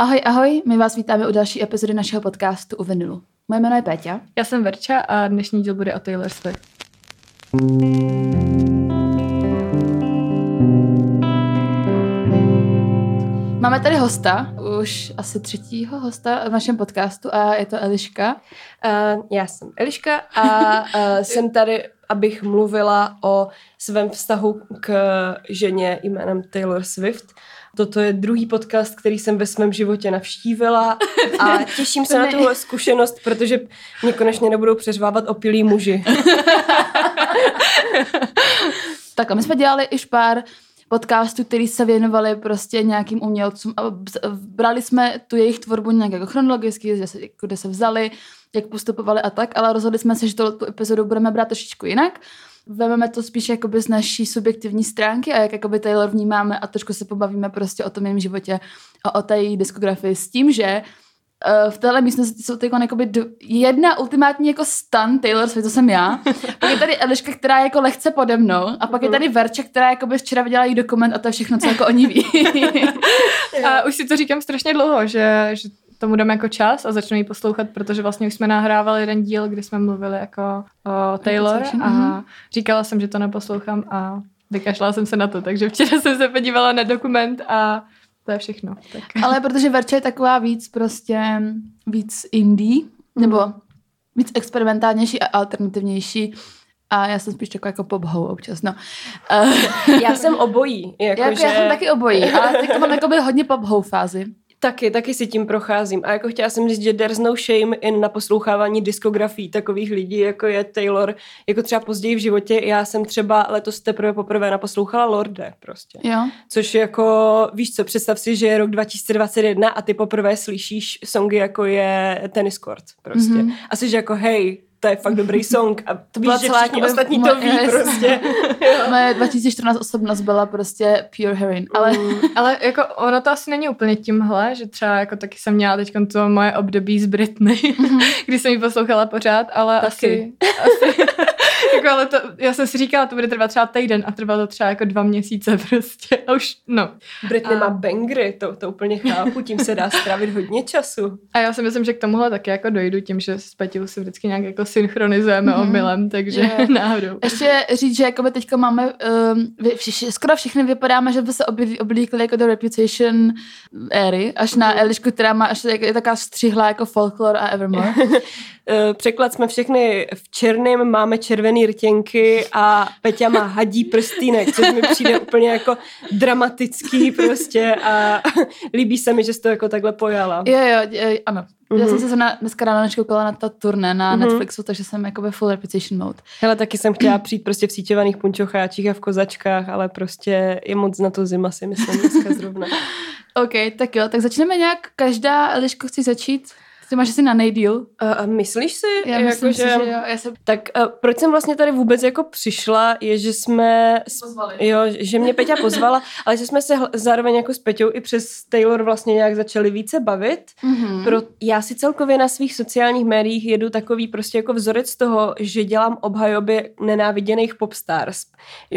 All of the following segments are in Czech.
Ahoj, ahoj, my vás vítáme u další epizody našeho podcastu u Vinilu. Moje jméno je Péťa. Já jsem Verča a dnešní díl bude o Taylor Swift. Máme tady hosta, už asi třetího hosta v našem podcastu a je to Eliška. Uh, já jsem Eliška a uh, jsem tady, abych mluvila o svém vztahu k ženě jménem Taylor Swift. Toto je druhý podcast, který jsem ve svém životě navštívila a těším se na tuhle zkušenost, protože mě konečně nebudou přeřvávat opilí muži. tak a my jsme dělali i pár podcastů, který se věnovali prostě nějakým umělcům a brali jsme tu jejich tvorbu nějak jako chronologicky, kde se, kde se vzali, jak postupovali a tak, ale rozhodli jsme se, že tu epizodu budeme brát trošičku jinak. Vezmeme to spíš jakoby z naší subjektivní stránky a jak jakoby Taylor vnímáme a trošku se pobavíme prostě o tom jejím životě a o té její diskografii s tím, že Uh, v téhle místnosti jsou teď jakoby d- jedna ultimátní jako stan Taylor Swift, to jsem já. Pak je tady Eliška, která je jako lehce pode mnou a pak je tady Verča, která jako by včera viděla jí dokument a to je všechno, co jako oni ví. a už si to říkám strašně dlouho, že, že tomu dáme jako čas a začnu ji poslouchat, protože vlastně už jsme nahrávali jeden díl, kdy jsme mluvili jako o Taylor a mhm. říkala jsem, že to neposlouchám a vykašlala jsem se na to, takže včera jsem se podívala na dokument a to je všechno. Tak. Ale protože Verča je taková víc prostě, víc indie, nebo víc experimentálnější a alternativnější, a já jsem spíš taková jako pop občas, no. já jsem obojí. Jako, jako že... Já jsem taky obojí, ale teď mám jako hodně pop fázi. Taky, taky si tím procházím. A jako chtěla jsem říct, že there's no shame in na poslouchávání diskografií takových lidí, jako je Taylor. Jako třeba později v životě, já jsem třeba letos teprve poprvé naposlouchala Lorde prostě. Jo. Což jako, víš co, představ si, že je rok 2021 a ty poprvé slyšíš songy, jako je Tennis Court prostě. Mm-hmm. A jsi jako, hej, to je fakt dobrý song a to víš, že všichni ostatní to ví prostě. Moje 2014 osobnost byla prostě pure heroin. Ale, mm. ale jako ono to asi není úplně tímhle, že třeba jako taky jsem měla teď to moje období z Britney, mm-hmm. kdy jsem ji poslouchala pořád, ale taky. asi, asi jako, ale to, já jsem si říkala, to bude trvat třeba týden a trvalo to třeba jako dva měsíce prostě a už, no. Britney a... má bangry, to, to úplně chápu, tím se dá strávit hodně času. A já si myslím, že k tomuhle taky jako dojdu tím, že s Peťou se vždycky nějak jako synchronizujeme mm-hmm. omylem, takže yeah. náhodou. Ještě říct, že jako teďka máme, um, vši, skoro všichni vypadáme, že by se oblíkli jako do Reputation éry, až na mm-hmm. Elišku, která má až je taková střihla jako folklore a Evermore. Eh, překlad jsme všechny v černém, máme červený rtěnky a Peťa má hadí prstýnek, což mi přijde úplně jako dramatický prostě a líbí se mi, že jsi to jako takhle pojala. Jo, jo, ano. Mm-hmm. Já jsem mhm. se na, dneska ráno koukala na ta turné na mm-hmm. Netflixu, takže jsem jako ve full reputation mode. Hele, taky jsem chtěla přijít prostě v síťovaných punčocháčích a v kozačkách, ale prostě je moc na to zima si myslím dneska zrovna. OK, tak jo, tak začneme nějak. Každá, Eliško, chci začít? Ty máš asi na nejdíl. Uh, myslíš si? Já jako, myslím že, si, že jo. Já jsem... Tak uh, proč jsem vlastně tady vůbec jako přišla, je, že jsme... Pozvali. Jo, že mě Peťa pozvala, ale že jsme se zároveň jako s Peťou i přes Taylor vlastně nějak začali více bavit. Mm-hmm. Pro, já si celkově na svých sociálních médiích jedu takový prostě jako vzorec toho, že dělám obhajoby nenáviděných popstars.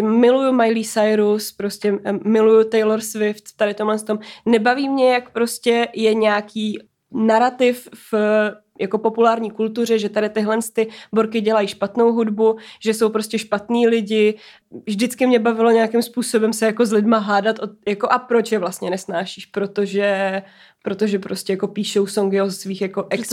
Miluju Miley Cyrus, prostě miluju Taylor Swift, tady tomhle tom. Nebaví mě, jak prostě je nějaký narrativ v jako populární kultuře, že tady tyhle ty borky dělají špatnou hudbu, že jsou prostě špatní lidi. Vždycky mě bavilo nějakým způsobem se jako s lidma hádat, od, jako a proč je vlastně nesnášíš, protože protože prostě jako píšou songy o svých jako ex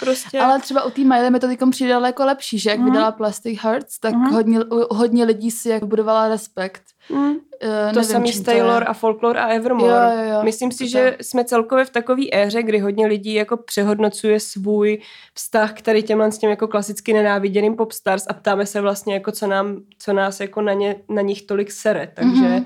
prostě. Ale třeba u té Miley mi to teď přijde jako lepší, že jak mm. vydala Plastic Hearts, tak mm. hodně, hodně lidí si jak budovala respekt. Mm. Uh, to samý s Taylor a Folklore a Evermore. Jo, jo, jo. Myslím si, to že tak. jsme celkově v takové éře, kdy hodně lidí jako přehodnocuje svůj vztah k tady těmhle s těm jako klasicky nenáviděným popstars a ptáme se vlastně jako co, nám, co nás jako na, ně, na nich tolik sere. Takže mm-hmm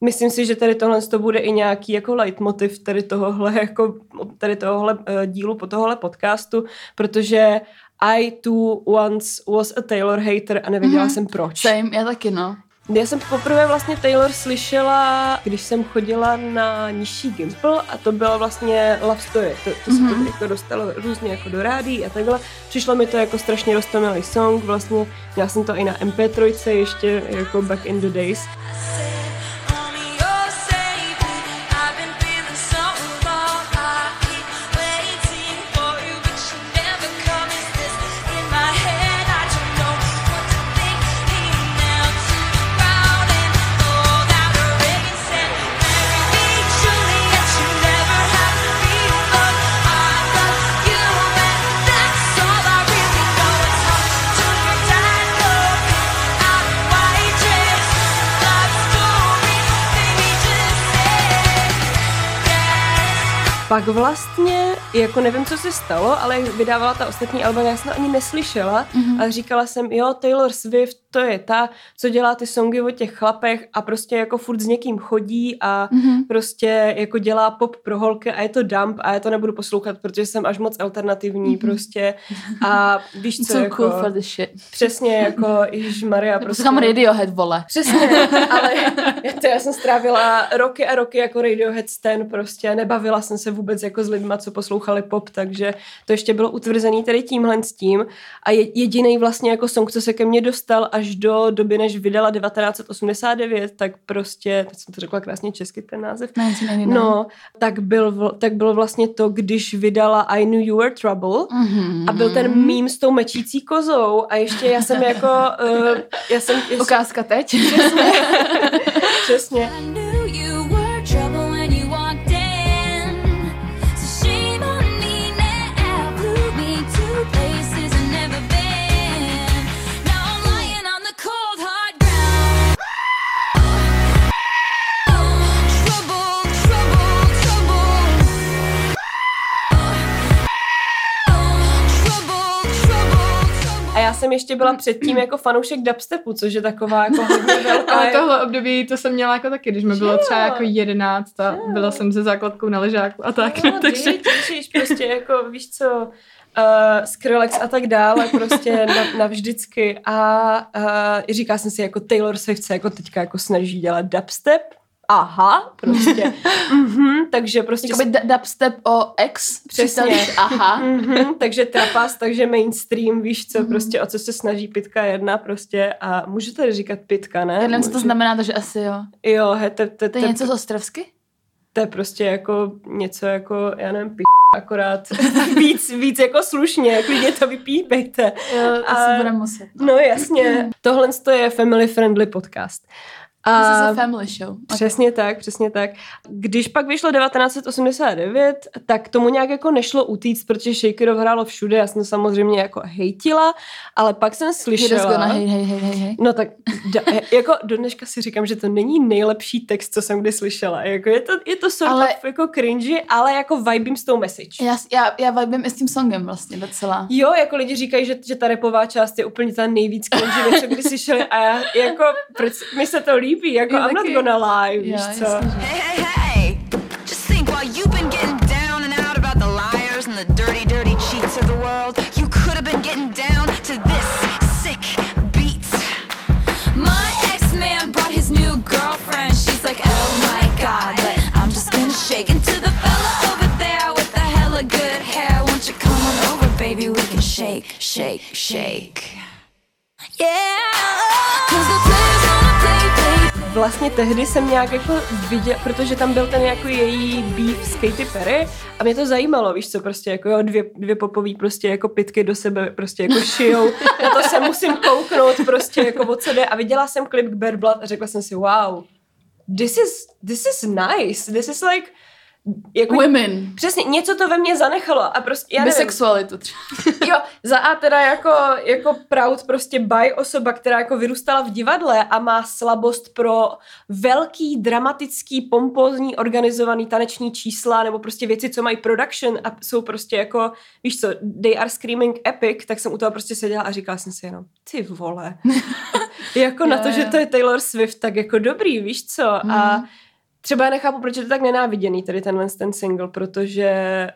Myslím si, že tady tohle to bude i nějaký jako leitmotiv tady tohohle, jako, tady tohohle uh, dílu po tohohle podcastu, protože I too once was a Taylor hater a nevěděla mm-hmm. jsem proč. Same, já taky no. Já jsem poprvé vlastně Taylor slyšela, když jsem chodila na nižší Gimple a to byla vlastně Love Story. To, to mm-hmm. se to jako dostalo různě jako do rádí a takhle. Přišlo mi to jako strašně roztomilý song, vlastně měla jsem to i na MP3 ještě jako back in the days. Pak vlastně, jako nevím, co se stalo, ale jak vydávala ta ostatní alba, já jsem to ani neslyšela, mm-hmm. ale říkala jsem, jo, Taylor Swift, to je ta, co dělá ty songy o těch chlapech a prostě jako furt s někým chodí a mm-hmm. prostě jako dělá pop pro holky a je to dump a já to nebudu poslouchat, protože jsem až moc alternativní mm-hmm. prostě a víš co, so jako, cool for the shit. přesně jako Maria prostě. Poslouchám Radiohead, vole. Přesně, ale já, to, já jsem strávila roky a roky jako Radiohead stan prostě, nebavila jsem se vůbec jako s lidma, co poslouchali pop, takže to ještě bylo utvrzený tady tímhle s tím a jediný vlastně jako song, co se ke mně dostal až do doby, než vydala 1989, tak prostě, teď jsem to řekla krásně česky ten název, no, tak, byl, tak bylo vlastně to, když vydala I Knew You Were Trouble mm-hmm. a byl ten mím s tou mečící kozou a ještě já jsem jako, uh, já jsem... Já Ukázka teď. Přesně. Přesně. Jsem ještě byla předtím jako fanoušek dubstepu, což je taková jako hodně velká. Ale tohle období to jsem měla jako taky, když mi bylo třeba jako jedenáct a byla jsem se základkou na ležáku a tak. No, takže... Víš, prostě jako víš co, uh, Skrillex a tak dále, prostě navždycky. A uh, říká jsem si, jako Taylor Swift se jako teďka jako snaží dělat dubstep, aha, prostě. mm-hmm, takže prostě... Jakoby d- dubstep o ex, přesně. aha. mm-hmm, takže trapas, takže mainstream, víš co, mm-hmm. prostě o co se snaží Pitka jedna prostě a můžu tady říkat Pitka, ne? Nevím, co to znamená, takže asi jo. Jo, he, te, te, to je něco z Ostrovsky? To je prostě jako něco jako, já nevím, p***, akorát víc, víc jako slušně, klidně to vypípejte. Jo, asi budeme muset. No. no jasně, tohle je family friendly podcast. A family show. Přesně tak, přesně tak. Když pak vyšlo 1989, tak tomu nějak jako nešlo utíct, protože Shakerov hrálo všude, já jsem samozřejmě jako hejtila, ale pak jsem slyšela... Hej, hej, hej, hej, hej. No tak da, jako do dneška si říkám, že to není nejlepší text, co jsem kdy slyšela. Jako je to, je to sort ale, of jako cringy, ale jako vibím s tou message. Já, já, já vibím i s tím songem vlastně docela. Jo, jako lidi říkají, že, že ta repová část je úplně ta nejvíc cringy, co kdy slyšeli a já jako, proč mi se to líbí líbí, jako I'm not gonna lie, víš co. Uh, hey, hey, hey, just think while you've been getting down and out about the liars and the dirty, dirty cheats of the world, you could have been getting down to this sick beat. My ex-man brought his new girlfriend, she's like, oh my god, but I'm just gonna shake into the fella over there with the hella good hair, won't you come on over, baby, we can shake, shake, shake. Yeah, cause the players wanna play, play vlastně tehdy jsem nějak jako viděl, protože tam byl ten jako její beef s Katy Perry a mě to zajímalo, víš co, prostě jako jo, dvě, dvě popový prostě jako pitky do sebe prostě jako šijou, na to se musím kouknout prostě jako od sebe a viděla jsem klip k Bear Blood a řekla jsem si wow, this is, this is nice, this is like, jako, Women. Přesně, něco to ve mně zanechalo a prostě, já Bisexualitu třeba. jo, za A teda jako, jako proud prostě by osoba, která jako vyrůstala v divadle a má slabost pro velký, dramatický, pompózní, organizovaný taneční čísla nebo prostě věci, co mají production a jsou prostě jako, víš co, they are screaming epic, tak jsem u toho prostě seděla a říkala jsem si jenom, ty vole. jako na to, že to je Taylor Swift, tak jako dobrý, víš co. Mm. A mhm. Třeba já nechápu, proč je to tak nenáviděný, tady tenhle ten single, protože eh,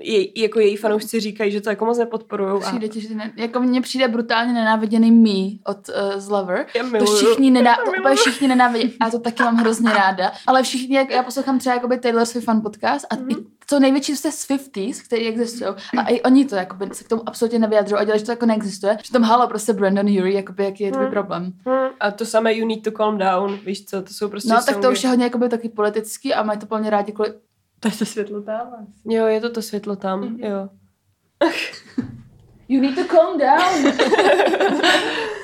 je, jako její fanoušci říkají, že to jako moc nepodporujou. Přijde ti, že ne, jako mně přijde brutálně nenáviděný Me od uh, z Lover. To všichni, nedá, to úplně všichni nenávidí. A to taky mám hrozně ráda. Ale všichni, jak já poslouchám třeba jakoby Taylor Swift fan podcast a mm-hmm co největší jste Swifties, který existují. A i oni to jakoby, se k tomu absolutně nevyjadřují a dělají, že to jako neexistuje. Přitom halo prostě Brandon Urie, jakoby, jaký je tvůj hmm. problém. Hmm. A to samé You Need to Calm Down, víš co, to jsou prostě No, songy. tak to už je hodně jakoby, taky politický a mají to plně rádi kvůli... To je to světlo tam. Jo, je to to světlo tam, mm-hmm. jo. you need to calm down.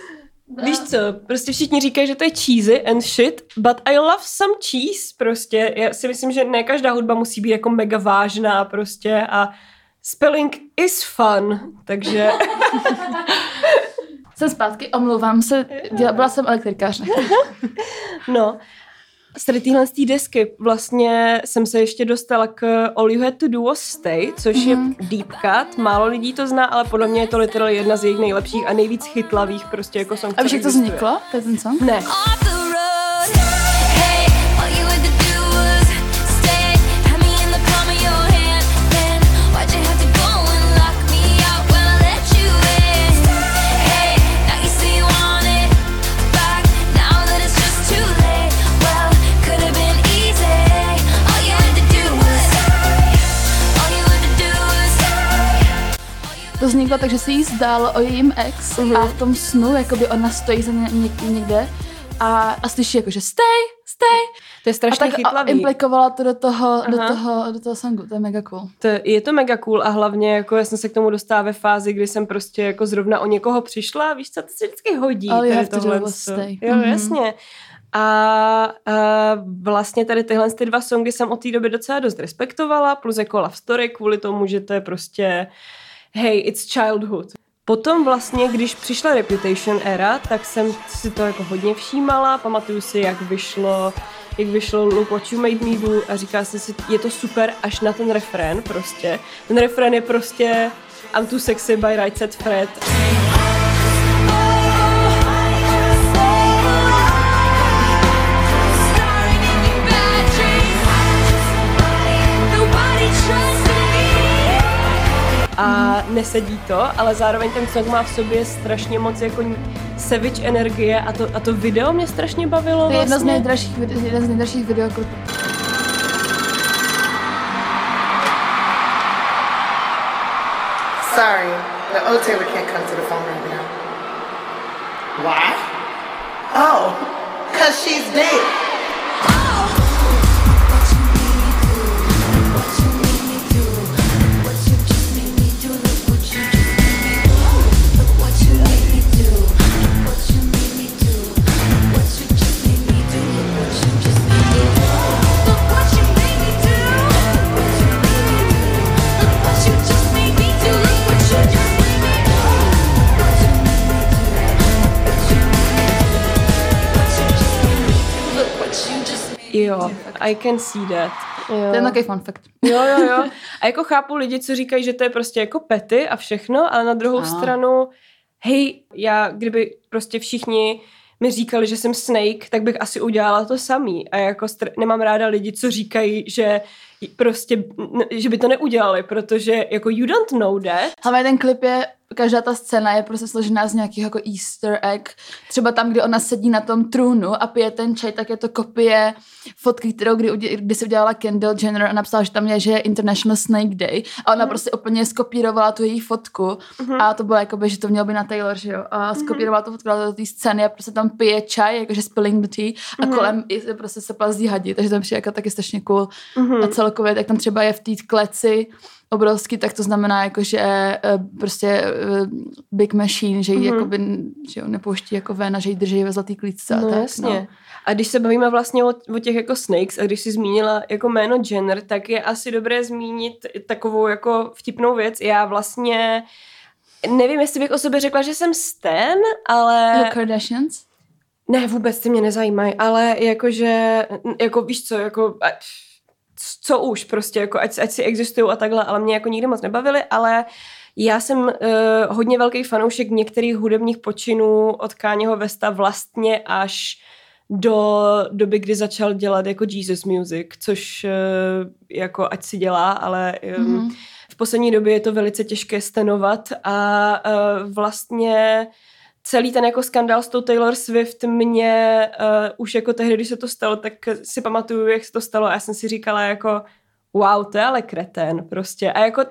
Víš co, prostě všichni říkají, že to je cheesy and shit, but I love some cheese prostě. Já si myslím, že ne každá hudba musí být jako mega vážná prostě a spelling is fun, takže... jsem zpátky, omlouvám se, děla, byla jsem elektrikář. no, Z tady téhle z té desky vlastně jsem se ještě dostala k All You Had To Do Was Stay, což mm-hmm. je Mhm. deep cut. Málo lidí to zná, ale podle mě je to literally jedna z jejich nejlepších a nejvíc chytlavých prostě jako song, A víš, jak to vzniklo? To je ten song? Ne. To vzniklo tak, že se jí zdálo o jejím ex Mhm. a v tom snu, jakoby ona stojí za ně, ně, někde a, a slyší jako, že stay, stay. To je A strašně tak a chytlavý. implikovala to do toho, do Aha. toho, do toho songu, to je mega cool. To, je to mega cool a hlavně jako já jsem se k tomu dostala ve fázi, kdy jsem prostě jako zrovna o někoho přišla, víš co, to se vždycky hodí. You tady to do tohle co. stay. Jo, Mhm. jasně. A, a vlastně tady tyhle ty dva songy jsem od té doby docela dost respektovala, plus jako Love Story kvůli tomu, že to je prostě hey, it's childhood. Potom vlastně, když přišla Reputation era, tak jsem si to jako hodně všímala, pamatuju si, jak vyšlo jak vyšlo Look What You Made Me Do a říká jsem si, je to super až na ten refrén prostě. Ten refrén je prostě I'm too sexy by Right Set Fred. Nesedí to, ale zároveň ten song má v sobě strašně moc jako savage energie a to, a to video mě strašně bavilo To je jedno z vlastně. nejdražších, jeden z nejdražších videoklipů. Sorry, the old Taylor can't come to the phone right now. Why? Oh, because she's dead. Jo, I can see that. Jo. To je takový fun fact. Jo, jo, jo. A jako chápu lidi, co říkají, že to je prostě jako pety a všechno, ale na druhou Ano. stranu, hej, já kdyby prostě všichni mi říkali, že jsem Snake, tak bych asi udělala to samý. A jako str- nemám ráda lidi, co říkají, že prostě, že by to neudělali, protože jako you don't know that. Hlavně ten klip je, každá ta scéna je prostě složená z nějakých jako easter egg. Třeba tam, kdy ona sedí na tom trůnu a pije ten čaj, tak je to kopie fotky, kterou kdy, kdy si udělala Kendall Jenner a napsala, že tam je, že je International Snake Day. A ona prostě úplně skopírovala tu její fotku. A to bylo jako, že to mělo by na Taylor, že jo, a skopírovala tu fotku do té scény a prostě tam pije čaj, jakože spilling the tea a kolem i prostě se plazí hadi, takže tam přijde jako taky strašně cool. A celkově, tak tam třeba je v té kleci obrovský, tak to znamená jako, že eh, prostě eh, big machine, že jí Mhm. jakoby, že jo, nepouští jako ven a že jí drží ve zlatý klíčce a No tak, jasně. No. A když se bavíme vlastně o, o těch jako Snakes a když si zmínila jako jméno Jenner, tak je asi dobré zmínit takovou jako vtipnou věc. Já vlastně nevím, jestli bych o sobě řekla, že jsem Stan, ale... The Kardashians? Ne, vůbec ty mě nezajímají, ale jakože, jako víš co, jako co už prostě, jako ať, ať si existují a takhle, ale mě jako nikdy moc nebavili, ale já jsem uh, hodně velký fanoušek některých hudebních počinů od Káněho Vesta vlastně až do doby, kdy začal dělat jako Jesus Music, což uh, jako ať si dělá, ale um, Mhm. v poslední době je to velice těžké stenovat a uh, vlastně celý ten jako skandál s tou Taylor Swift mě uh, už jako tehdy, když se to stalo, tak si pamatuju, jak se to stalo a já jsem si říkala jako wow, to je ale kretén prostě. A jako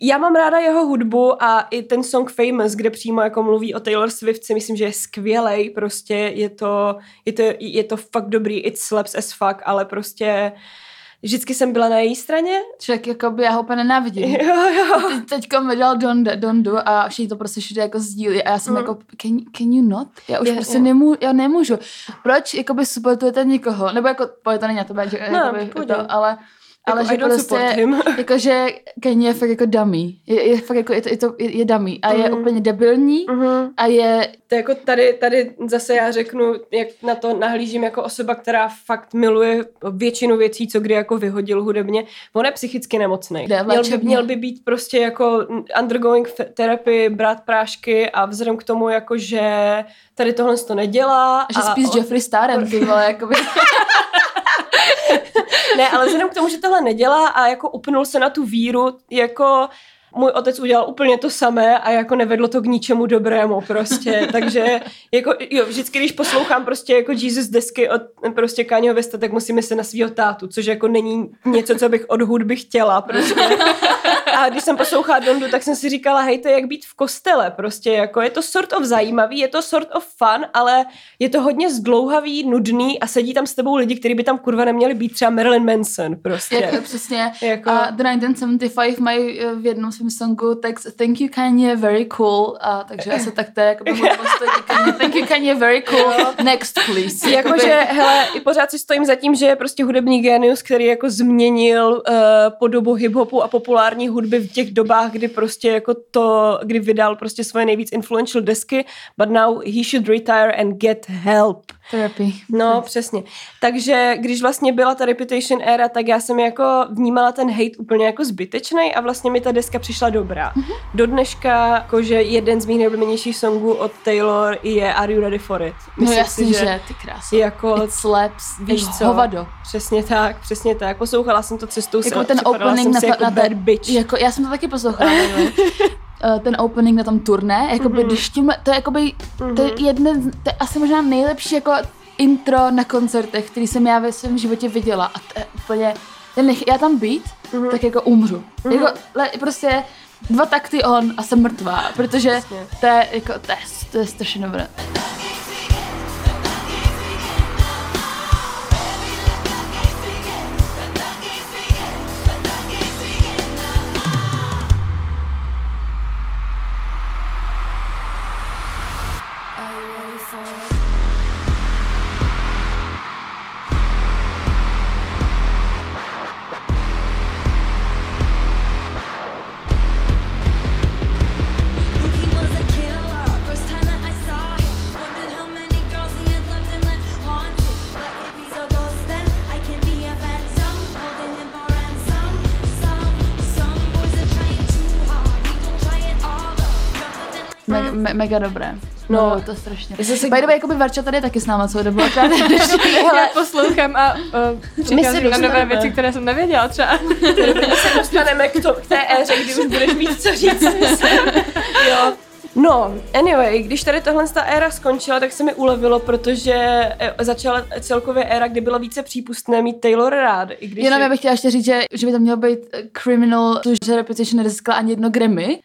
já mám ráda jeho hudbu a i ten song Famous, kde přímo jako mluví o Taylor Swift, si myslím, že je skvělej, prostě je to, je to, je to fakt dobrý, it slaps as fuck, ale prostě vždycky jsem byla na její straně. Člověk jako by, já ho úplně nenávidím. Jo, jo. Teď, teďko mi dal Don, Dondu a všichni to prostě všude jako sdílí a já jsem Mhm. jako, can, can you not? Já už Je, prostě je. nemů, já nemůžu. Proč jakoby supportujete někoho? Nebo jako, to není na tebe, že, No, jakoby, to, ale ale Jako, že I don't support prostě, jakože Kanye je fakt jako dummy. Je, je fakt jako, je to, je, to, je, je dummy. A je Mhm. úplně debilní Mhm. a je, To jako tady, tady zase já řeknu, jak na to nahlížím jako osoba, která fakt miluje většinu věcí, co kdy jako vyhodil hudebně. On je psychicky nemocný. Měl by, měl by být prostě jako undergoing terapii, brát prášky a vzhledem k tomu, jako že tady tohle to nedělá. že spí s Jeffrey Starem, ty vole, jakoby. Ne, ale vzhledem k tomu, že tohle nedělá a jako upnul se na tu víru, jako můj otec udělal úplně to samé a jako nevedlo to k ničemu dobrému prostě, takže jako jo, vždycky, když poslouchám prostě jako Jesus desky od prostě Kanyeho Westa, tak musím myslet na svého tátu, což jako není něco, co bych od hudby chtěla prostě. A když jsem poslouchala Dondu, tak jsem si říkala, hej, to je jak být v kostele, prostě jako je to sort of zajímavý, je to sort of fun, ale je to hodně zdlouhavý, nudný a sedí tam s tebou lidi, kteří by tam kurva neměli být, třeba Marilyn Manson prostě. Jak, přesně. Jako- A The 1975 mají eh, v jednom svém songu text Thank you Kanye, very cool. A takže asi tak to je jako. Thank you Kanye, very cool. Next, please. Jakože, hele, i pořád si stojím za tím, že je prostě hudební genius, který jako změnil uh, podobu hiphopu a populární hudby v těch dobách, kdy prostě jako to, kdy vydal prostě svoje nejvíc influential desky, but now he should retire and get help. Therapy. No, přesně. Takže když vlastně byla ta Reputation era, tak já jsem jako vnímala ten hate úplně jako zbytečný a vlastně mi ta deska přišla dobrá. Mhm. Do dneška, jakože jeden z mých nejoblíbenějších songů od Taylor je Are You Ready For It? No jasně, že ty krásy. jako It slaps. Víš co? Hovado. Přesně tak, přesně tak. Poslouchala jsem to cestou Jako sem, ten opening si na, jako na bad ten, bitch. Jako, já jsem to taky poslouchala. Eh, ten opening na tom turné, jakoby, Mhm. mm-hmm. když tím, to je jakoby, to je jeden, z- to je asi možná nejlepší jako intro na koncertech, který jsem já ve svém životě viděla a to je úplně, já, nech, já tam být, Mhm. mm-hmm. tak jako umřu. Mm-hmm. Jako, le, prostě dva takty on a jsem mrtvá, protože to je, jako, to je, to je strašně dobré. Me, me, mega dobré. No. No, to strašně. Zase- By the way, jakoby Varča tady je taky s náma celou dobu, Já poslouchám a uh, přicházím na nové věci, které jsem nevěděla třeba. My se dostaneme k, to, k té éře, kdy už budeš mít co říct. jo. No, anyway, když tady tohle ta éra skončila, tak se mi ulevilo, protože eh, začala celkově éra, kdy bylo více přípustné mít Taylor rád. I když Jenom je- já bych chtěla ještě říct, že, že by to mělo být eh, criminal, to, že Reputation nezískala ani jedno Grammy.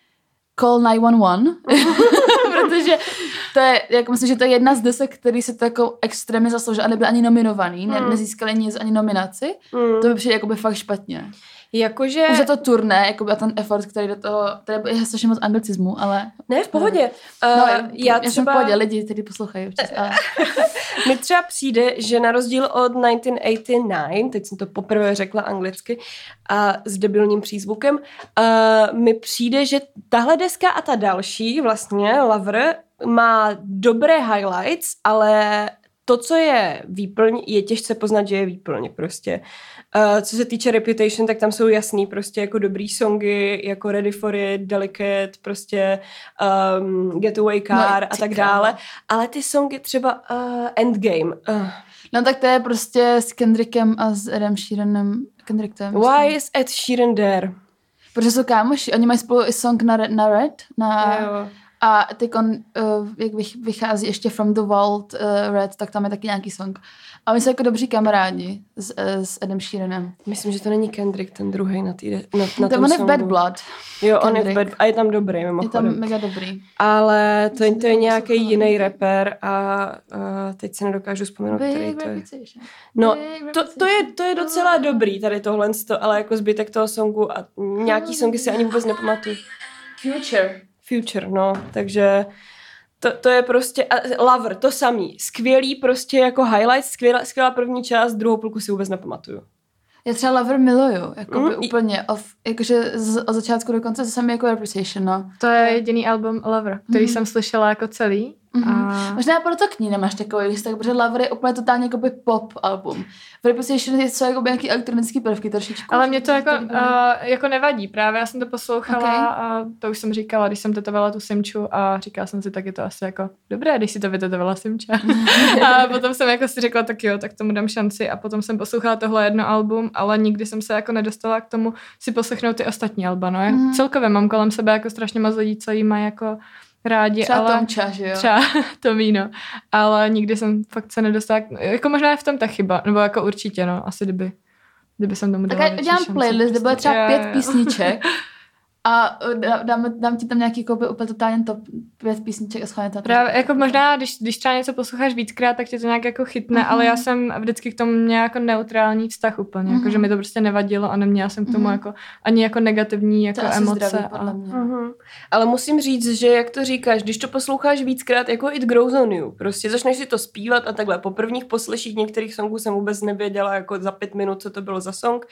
Call 911. Protože to je, jako myslím, že to je jedna z desek, který se to jako extrémně zasloužil a nebyl ani nominovaný, ne, nezískali nic ani nominaci. Mm. To by přijde jakoby fakt špatně. Jakože... Už je to turné, jakoby a ten effort, který do toho, tady je strašně moc anglicismu, ale... Ne, v pohodě. No, Uh, já, já já jsem v třeba... pohodě, lidi, kteří poslouchají občas. Ale... Mi třeba přijde, že na rozdíl od 1989, teď jsem to poprvé řekla anglicky a s debilním přízvukem, uh, mi přijde, že tahle deska a ta další, vlastně Lover, má dobré highlights, ale to, co je výplň, je těžce poznat, že je výplň prostě. Uh, co se týče Reputation, tak tam jsou jasný prostě jako dobrý songy, jako Ready for It, Delicate, prostě um, Getaway Car No, a tak dále. Ale ty songy třeba uh, Endgame. Uh, No tak to je prostě s Kendrickem a s Edem Sheeranem. Kendrick to je, why is Ed Sheeran there? Protože jsou kámoši, oni mají spolu i song na, Red- na Red, na, Jo. A teď on, uh, jak vych- vychází ještě From the Vault uh, Red, tak tam je taky nějaký song. A oni jsou jako dobří kamarádi s, uh, s Edem Sheeranem. Myslím, že to není Kendrick, ten druhý na, tý, na, na To tom on je v. Bad Blood, Jo, on je v Kendrick. Bad a je tam dobrý je mimochodem. tam mega dobrý. Ale to, je- to je nějaký jiný rapper a uh, teď se nedokážu vzpomenout, který Big to je. No, to, to, je, to je docela dobrý tady tohle, ale jako zbytek toho songu a nějaký songy si ani vůbec nepamatuju. Future. Future, no, takže to, to je prostě, a Lover, to samý, skvělý prostě jako highlight, skvělá, skvělá první část, druhou půlku si vůbec nepamatuju. Já třeba Lover miluju, jako Mm, úplně, of, jakože z, od začátku do konce zase mi jako Reputation, no. To je jediný album Lover, který Mhm. jsem slyšela jako celý. Mhm. A... Možná proto k ní nemáš takový listek, protože Lover je úplně totálně jakoby pop album. V Reputation jsou jako nějaký elektronický prvky trošičku. Ale mě to jako, uh, jako nevadí, právě já jsem to poslouchala Ok. a to už jsem říkala, když jsem tetovala tu Simču a říkala jsem si, tak je to asi jako dobré, když si to vytetovala Simča. a potom jsem jako si řekla, tak jo, tak tomu dám šanci a potom jsem poslouchala tohle jedno album, ale nikdy jsem se jako nedostala k tomu si poslechnout ty ostatní alba, no. Já Mhm. celkově mám kolem sebe jako strašně moc lidí, co jí mají jako rádi, Třeba ale... Tomča, že jo? Třeba to víno. Ale nikdy jsem fakt se nedostala, jako možná je v tom ta chyba, nebo jako určitě, no, asi kdyby, kdyby jsem tomu Tak dala já větší udělám playlist, kde bude třeba Jo, pět písniček a dá- dám, dám ti tam nějaký koupy úplně totálně top pět písniček a schválně to. Právě, jako možná, když, když třeba něco posloucháš víckrát, tak tě to nějak jako chytne, Mhm. ale já jsem vždycky k tomu měla jako neutrální vztah úplně, jako, že mi to prostě nevadilo a neměla jsem k tomu Mhm. jako ani jako negativní jako to emoce. zdravý, a... podle mě. Mhm. Ale musím říct, že jak to říkáš, když to posloucháš víckrát, jako It Grows On You, prostě začneš si to zpívat a takhle. Po prvních posleších některých songů jsem vůbec nevěděla jako za pět minut, co to bylo za song,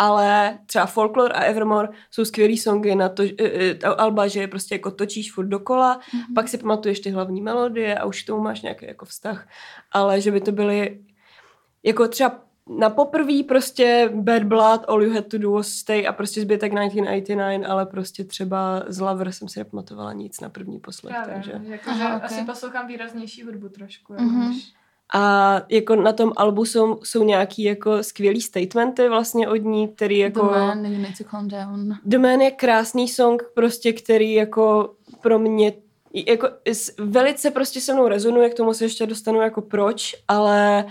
ale třeba Folklore a Evermore jsou skvělý songy na to, eh, ta alba, že je prostě jako točíš furt dokola, Mhm. pak si pamatuješ ty hlavní melodie a už k tomu máš nějaký jako vztah. Ale že by to byly jako třeba na poprví prostě Bad Blood, All You Had To Do Was Stay a prostě zbytek 1989, ale prostě třeba z Lover jsem si nepamatovala nic na první poslech, Právě, takže. jako, Aha, že ok. asi poslouchám výraznější hudbu trošku. Jako Mhm. A jako na tom albu jsou, jsou nějaký jako skvělý statementy vlastně od ní, který jako... The man, you need to calm down. The Man je krásný song, prostě, který jako pro mě jako velice prostě se mnou rezonuje, k tomu se ještě dostanu jako proč, ale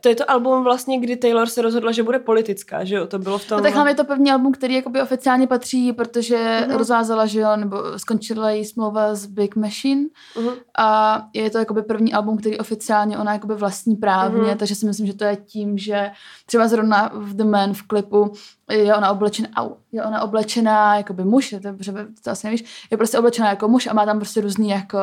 to je to album vlastně, kdy Taylor se rozhodla, že bude politická, že jo, to bylo v tom... No tak hlavně je to první album, který jakoby oficiálně patří, protože Mhm. rozvázala, že jo, nebo skončila její smlouva s Big Machine Mhm. a je to jakoby první album, který oficiálně ona jakoby vlastní právně, Mhm. takže si myslím, že to je tím, že třeba zrovna v The Man v klipu je ona oblečená, au, je ona oblečená jakoby muž, je to, to, asi nevíš, je prostě oblečená jako muž a má tam prostě různý jako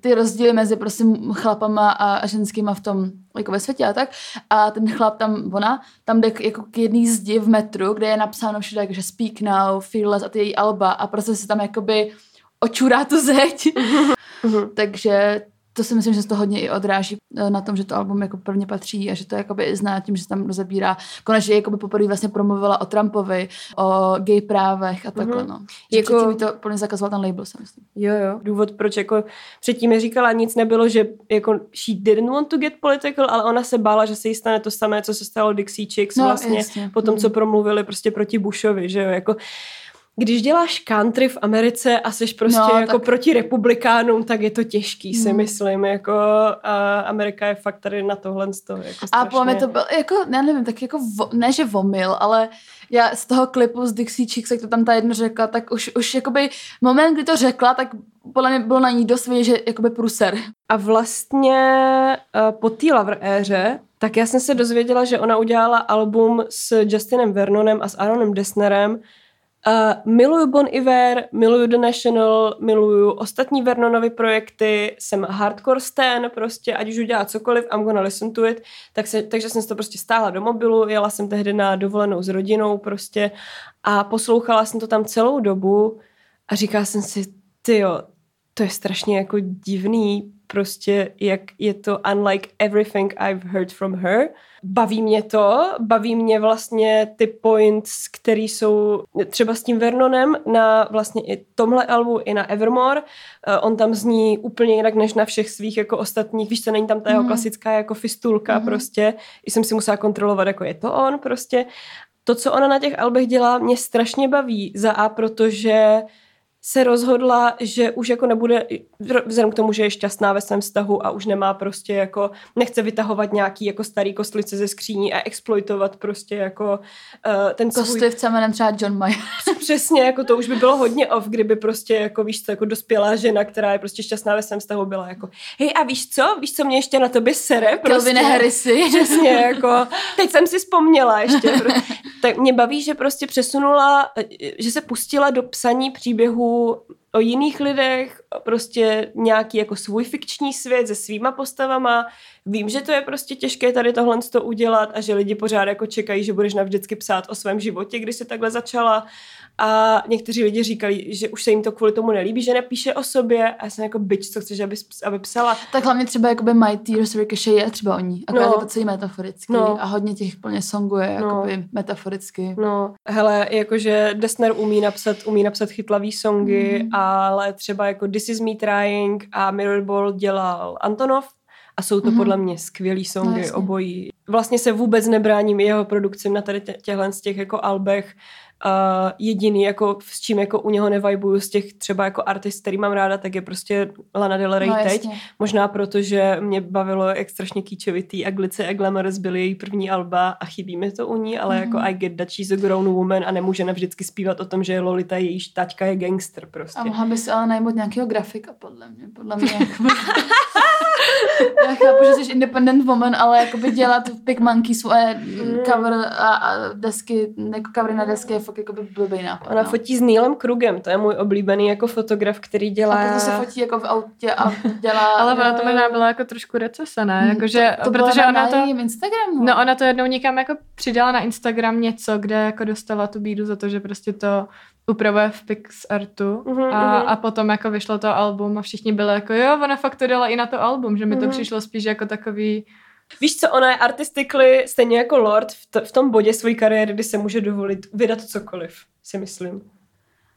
ty rozdíly mezi prostě chlapama a, a ženskýma v tom jako ve světě a tak. A ten chlap tam, ona, tam jde k, jako k jedný zdi v metru, kde je napsáno všude, že Speak Now, Fearless a ty její alba a prostě se tam jakoby očurá tu zeď. Mhm. Takže to si myslím, že se to hodně i odráží eh, na tom, že to album jako prvně patří a že to jakoby i zná tím, že se tam rozebírá. Konečně jakoby poprvé vlastně promluvila o Trumpovi, o gay právech a takhle, Mhm. no. Že Jako- předtím to plně zakazoval ten label, si myslím. Jo, jo. Důvod, proč jako předtím mi říkala, nic nebylo, že jako she didn't want to get political, ale ona se bála, že se jí stane to samé, co se stalo Dixie Chicks No, vlastně jasně. po tom, co Mhm. promluvili prostě proti Bushovi, že jo, jako když děláš country v Americe a jsi prostě No, jako tak- proti republikánům, tak je to těžký, si Hmm. myslím, jako a Amerika je fakt tady na tohle z toho, jako A podle mě to byl, jako, já nevím, tak jako, vo, ne že vomil, ale já z toho klipu z Dixie Chicks, jak to tam ta jedna řekla, tak už, už jakoby moment, kdy to řekla, tak podle mě bylo na ní dost vidět, že jakoby pruser. A vlastně uh, po té Lover éře, tak já jsem se dozvěděla, že ona udělala album s Justinem Vernonem a s Aaronem Dessnerem. Uh, miluju Bon Iver, miluju The National, miluju ostatní Vernonovy projekty, jsem hardcore stan, prostě, ať už udělá cokoliv, I'm gonna listen to it. Tak se, takže jsem to prostě stála do mobilu, jela jsem tehdy na dovolenou s rodinou prostě a poslouchala jsem to tam celou dobu a říkala jsem si, tyjo, to je strašně jako divný, prostě jak je to unlike everything I've heard from her. Baví mě to, baví mě vlastně ty points, které jsou třeba s tím Vernonem na vlastně i tomhle albu, i na Evermore. Uh, on tam zní úplně jinak než na všech svých jako ostatních, víš co, není tam ta jeho Mhm. klasická jako fistulka Mhm. prostě. I jsem si musela kontrolovat, jako je to on prostě. To, co ona na těch albech dělá, mě strašně baví. Za A, protože se rozhodla, že už jako nebude, vzhledem k tomu, že je šťastná ve svém vztahu a už nemá prostě jako, nechce vytahovat nějaký jako starý kostlice ze skříní a exploitovat prostě jako uh, ten svůj Kostlivce jménem třeba John Mayer. Přesně, jako to už by bylo hodně off, kdyby prostě jako víš co, jako dospělá žena, která je prostě šťastná ve svém vztahu, byla jako hej a víš co, víš co mě ještě na tobě sere? Prostě. Harrisy. Přesně, jako, teď jsem si vzpomněla ještě. Tak mě baví, že prostě přesunula, že se pustila do psaní o jiných lidech, prostě nějaký jako svůj fikční svět se svýma postavama. Vím, že to je prostě těžké tady tohle to udělat a že lidi pořád jako čekají, že budeš navždycky psát o svém životě, když jsi takhle začala. A někteří lidi říkali, že už se jim to kvůli tomu nelíbí, že nepíše o sobě. A já jsem jako bitch, co chceš, aby, aby psala. Tak hlavně třeba jakoby My Tears Ricochet je třeba o ní. Akorát No. to celý metaforický. No. A hodně těch plně songů je No. jakoby metaforicky. No, hele, jakože Desner umí napsat, umí napsat chytlavý songy, Mm. ale třeba jako This is me trying a Mirrorball dělal Antonov a jsou to Mhm. podle mě skvělý songy, No, obojí. Vlastně se vůbec nebráním jeho produkcím na tady tě- těchhle z těch jako albech. Uh, jediný, jako, s čím jako u něho nevajbuju z těch třeba jako artist, který mám ráda, tak je prostě Lana Del Rey No, teď. jasně. Možná proto, že mě bavilo, jak strašně kýčovitý a Glice a Glamorous byly její první alba a chybí mi to u ní, ale Mhm. jako I get that she's a grown woman a nemůže navždycky zpívat o tom, že Lolita jejíž taťka je gangster prostě. A mohla by si ale najmout nějakého grafika, podle mě. Podle mě jakoby... Já chápu, že jsi independent woman, ale jakoby dělat v Big Monkey svoje Mm. cover a, a desky, jako covery na desky je fakt jakoby blbý nápad. Ona no. fotí s Neilem Krugem, to je můj oblíbený jako fotograf, který dělá... A proto se fotí jako v autě a dělá... Ale ona to možná byla jako trošku recese, ne? Mm, Jakože, to, to bylo protože na, ona na to... Instagramu. No ona to jednou někam jako přidala na Instagram něco, kde jako dostala tu bídu za to, že prostě to upravuje v PixArtu Mhm, a, mhm. a potom jako vyšlo to album a všichni byli jako jo, ona fakt to dala i na to album, že mi to Mhm. přišlo spíš jako takový Víš co, ona je artistically stejně jako Lord v, t- v tom bodě své kariéry, kdy se může dovolit vydat cokoliv, si myslím.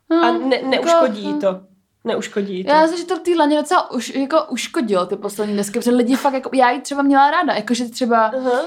no, A ne, neuškodí jí jako- to. Neuškodí jí to. Já myslím, že to té Laně docela už, jako uškodilo ty poslední desky, protože lidi fakt, jako, já ji třeba měla ráda, jakože třeba Aha.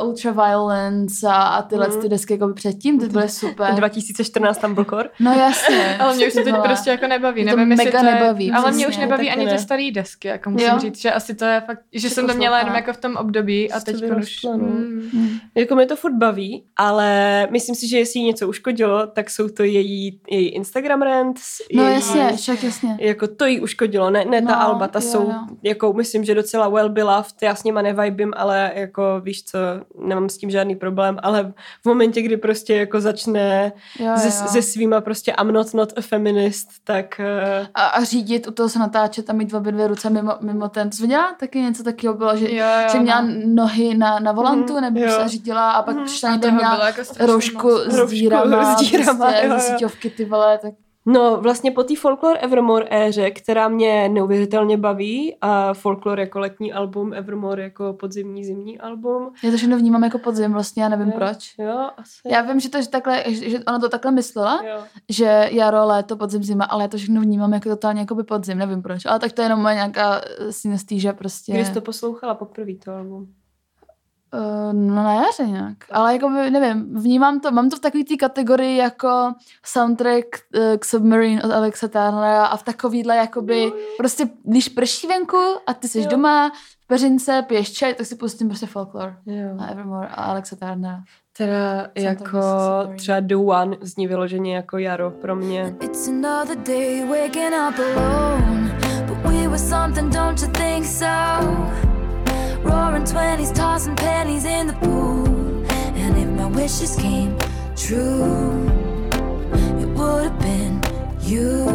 Uh, Ultraviolence a, a tyhle Mhm. ty desky jako předtím, ty byly super. 2014 tam byl kor. No jasně. Ale mě už se teď prostě jako nebaví. Mě to Nevím, mega to je, nebaví, Ale mě už přesně, nebaví ani ne. ty staré desky, jako musím Jo. říct, že asi to je fakt, že Se jsem to měla jenom jako v tom období a to teď už... no. Mm. Hm. Jako mě to furt baví, ale myslím si, že jestli jí něco uškodilo, tak jsou to její, její Instagram rants. No její, jasně, však jasně. Jako to jí uškodilo, ne, ne ta No, alba, ta jo, jsou, jo. jako myslím, že docela well beloved, já s nima nevibím, ale jako víš co, nemám s tím žádný problém, ale v momentě, kdy prostě jako začne Jo, se, jo. se svýma prostě I'm not not a feminist, tak uh, A, a řídit, u toho se natáčet a mít obě dvě ruce mimo, mimo ten. To jsi viděla? Taky něco takového bylo, že, Jo, jo, že měla no. nohy na, na volantu, Mhm, nebo jo. se řídila a pak Mhm. přišla toho měla jako moc. s dírama, s dírama, prostě, jo, jo. ty vole, tak No, vlastně po té Folklore Evermore éře, která mě neuvěřitelně baví, a Folklore jako letní album, Evermore jako podzimní zimní album. já to všechno vnímám jako podzim, vlastně já nevím Jo. proč. Jo, asi. Já vím, že to že takhle, že ona to takhle myslela, Jo. že jaro, léto, podzim, zima, ale já to všechno vnímám jako totálně jako by podzim, nevím proč. Ale tak to je jenom moje nějaká eh, synestýže prostě. Kdy jsi to poslouchala poprvé to album? Uh, no na jaře nějak. Ale jako by, nevím, vnímám to, mám to v takové té kategorii jako soundtrack uh, k Submarine od Alexa Turnera a v takovýhle jakoby, prostě když prší venku a ty jsi Jo. doma v peřince, piješ čaj, tak si pustím prostě folklore Jo. a Evermore a Alexa Turnera. Teda Jsem jako Submarine. třeba The One zní vyloženě jako jaro pro mě. It's another day waking up alone. But we were something, don't you think so? Roaring 20s, tossing pennies in the pool. And if my wishes came true, it would have been you.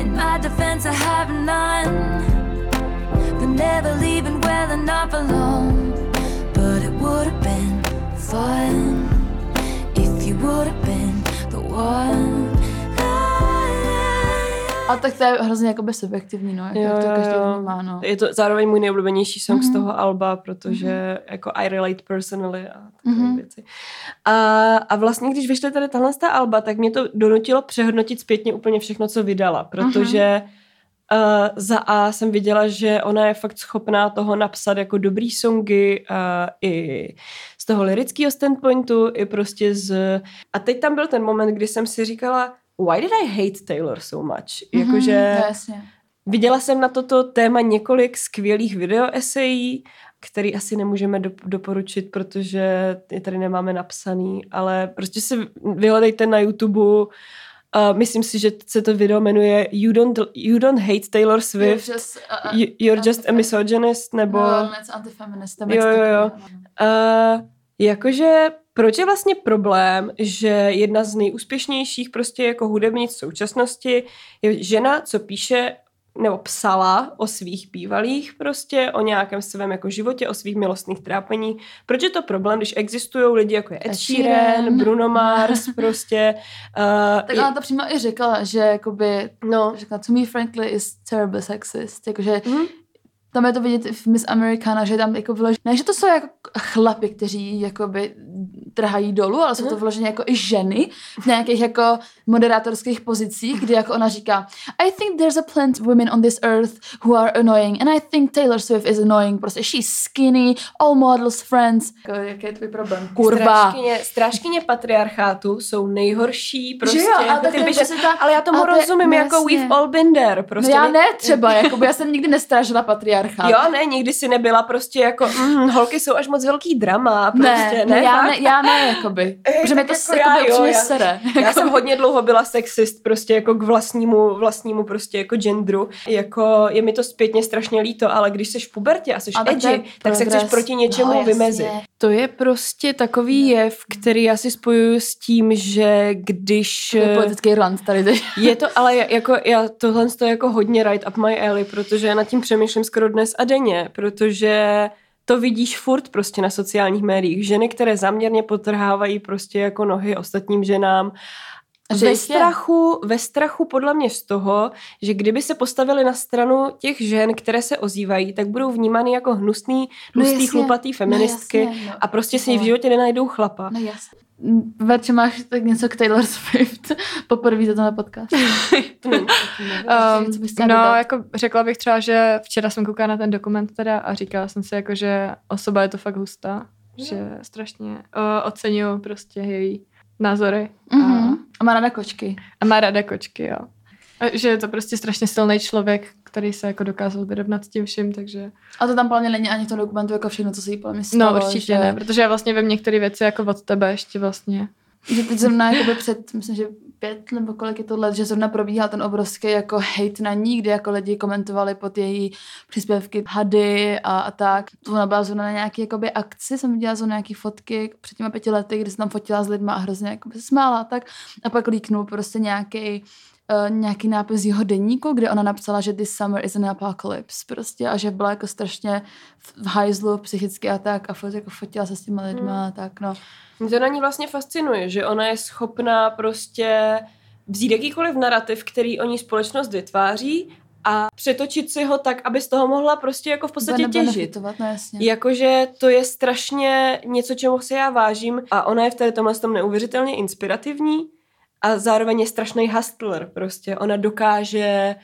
In my defense, I have none. But never leaving well enough alone. But it would have been fun if you would have been the one. A tak to je hrozně jakoby subjektivní, no, jak, jak to každý vnímá, no. Je to zároveň můj nejoblíbenější song Mhm. z toho alba, protože jako I relate personally a takové Mhm. věci. A, a vlastně, když vyšly tady tahle z té alba, tak mě to donutilo přehodnotit zpětně úplně všechno, co vydala, protože uh, za A jsem viděla, že ona je fakt schopná toho napsat jako dobrý songy uh, i z toho lirického standpointu, i prostě z... A teď tam byl ten moment, kdy jsem si říkala, why did I hate Taylor so much? Mhm, Jakože... jasně. Viděla jsem na toto téma několik skvělých videoesejí, který asi nemůžeme do, doporučit, protože je tady nemáme napsaný, ale prostě si vyhledejte na YouTube. Uh, myslím si, že se to video jmenuje You Don't, you don't Hate Taylor Swift, You're just, uh, You- You're Just a Misogynist, nebo... No, antifeminist. Jo, jo, jo. Uh, jakože proč je vlastně problém, že jedna z nejúspěšnějších prostě jako hudebnic v současnosti je žena, co píše nebo psala o svých bývalých prostě, o nějakém svém jako životě, o svých milostných trápení. Proč je to problém, když existují lidi jako je Ed Sheeran. Bruno Mars prostě. Uh, Tak ona to přímo i řekla, že jakoby, No. řekla, to me frankly is terribly sexist, jakože Mhm. Tam je to vidět v Miss Americana, že tam jako vyloženě, ne, že to jsou jako chlapy, kteří jakoby trhají dolů, ale jsou to vyloženě jako i ženy v nějakých jako moderátorských pozicích, kdy jako ona říká I think there's a plenty of women on this earth who are annoying and I think Taylor Swift is annoying, prostě she's skinny, all models friends. Jako, jaký je tvůj problém? Kurva. Strážkyně, strážkyně patriarchátu jsou nejhorší prostě. jo, ale jako ty běže- přesně ta- ale já tomu ale rozumím, no jako we've all been there. Prostě no já my- ne třeba, jako já jsem nikdy nestrážila patriarchát. Jo, ne, nikdy si nebyla prostě jako, mm, holky jsou až moc velký drama, prostě, ne, ne, já ne, já ne, jakoby. Protože mi to tak jako jako já, jakoby jo, já- sere. Já jsem hodně dlouho byla sexist prostě jako k vlastnímu, vlastnímu prostě jako genderu. Jako je mi to zpětně strašně líto, ale když jsi v pubertě a jsi edgy, tak se chceš proti něčemu No, vymezit. To je prostě takový jev, který já si spojuju s tím, že když... To je politický rant tady teď. Je to, ale jako já tohle to jako hodně right up my alley, protože já nad tím přemýšlím skoro dnes a denně, protože to vidíš furt prostě na sociálních médiích. Ženy, které zaměrně potrhávají prostě jako nohy ostatním ženám. Že Ve strachu, ve strachu podle mě z toho, že kdyby se postavili na stranu těch žen, které se ozývají, tak budou vnímány jako hnusný, No tlustý, jasně. chlupatý feministky No jasně, no. a prostě si v Vole. životě nenajdou chlapa. No jasně. Verče, máš tak něco k Taylor Swift? Poprvé za na podcast. Um, co bys chtěla no, dodat? jako řekla bych třeba, že včera jsem koukala na ten dokument teda a říkala jsem si jako, že osoba je to fakt hustá, že strašně uh, oceňuju prostě její názory Mhm. A má ráda kočky. a, a má ráda kočky, jo. A že je to prostě strašně silný člověk, který se jako dokázal vyrovnat s tím vším, takže A to tam plně není ani v tom dokumentu jako všechno, co se jí podle mě no určitě že, ne, protože já vlastně vím některé věci jako od tebe ještě vlastně. Že teď zrovna jakoby před, myslím, že pět nebo kolik je to let, že zrovna probíhal ten obrovský jako hate na ní, kdy jako lidi komentovali pod její příspěvky hady a, a tak. To ona byla zrovna na nějaký jakoby akci, jsem viděla zrovna nějaký fotky před těma pěti lety, kdy se tam fotila s lidma a hrozně jako se smála a tak. A pak líknul prostě nějaký Uh, nějaký nápis z jeho deníku, kde ona napsala, že this summer is an apocalypse prostě a že byla jako strašně v hajzlu psychicky a tak a fot, jako fotila se s těma lidma a tak no. Mě to na ní vlastně fascinuje, že ona je schopná prostě vzít jakýkoliv narrativ, který o ní společnost vytváří a přetočit si ho tak, aby z toho mohla prostě jako v podstatě těžit. no jasně. Jakože to je strašně něco, čemu se já vážím a ona je v té tomhle tom neuvěřitelně inspirativní a zároveň je strašný hustler prostě. Ona dokáže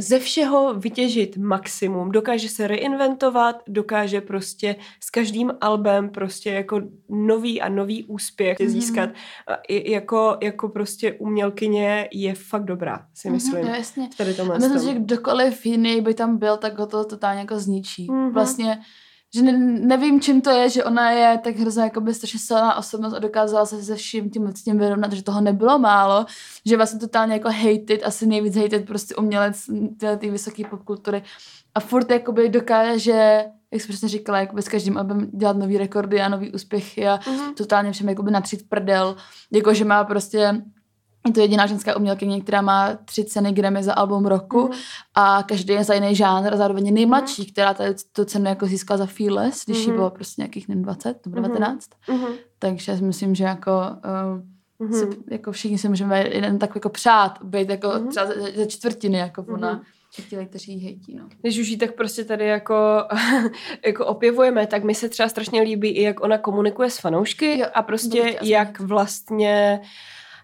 ze všeho vytěžit maximum, dokáže se reinventovat, dokáže prostě s každým albem prostě jako nový a nový úspěch Mhm. získat. A i- jako, jako prostě umělkyně je fakt dobrá, si myslím. No jasně. Tady A myslím, že kdokoliv jiný by tam byl, tak ho to totálně jako zničí. Mhm. Vlastně, že ne, nevím, čím to je, že ona je tak hrozně jako by strašně silná osobnost a dokázala se se vším tím, s tím vyrovnat, že toho nebylo málo, že vlastně totálně jako hated, asi nejvíc hated prostě umělec té, té vysoké popkultury a furt jakoby dokáže, jak jsem přesně říkala, jakoby s každým albem dělat nový rekordy a nový úspěchy a Mhm. totálně všem jakoby natřít prdel, jako že má prostě je to jediná ženská umělkyně, která má tři ceny Grammy za album roku Mhm. a každý je za jiný žánr a zároveň je nejmladší, která tady tu cenu jako získala za Fearless, když jí Mhm. bylo prostě nějakých nevím, 20 nebo Mhm. 19. Mhm. Takže si myslím, že jako, uh, Mhm. si, jako všichni si můžeme jeden tak jako přát, být jako Mhm. třeba ze, ze čtvrtiny jako ona. Mhm. Ti, kteří jí hejtí, no. Když už jí tak prostě tady jako, jako opěvujeme, tak mi se třeba strašně líbí i jak ona komunikuje s fanoušky Jo, a prostě jak vlastně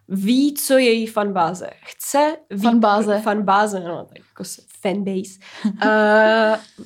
ví, co je její fanbáze. Chce ví, Fanbáze. Fanbáze, no, tak jako s- fanbase. Uh,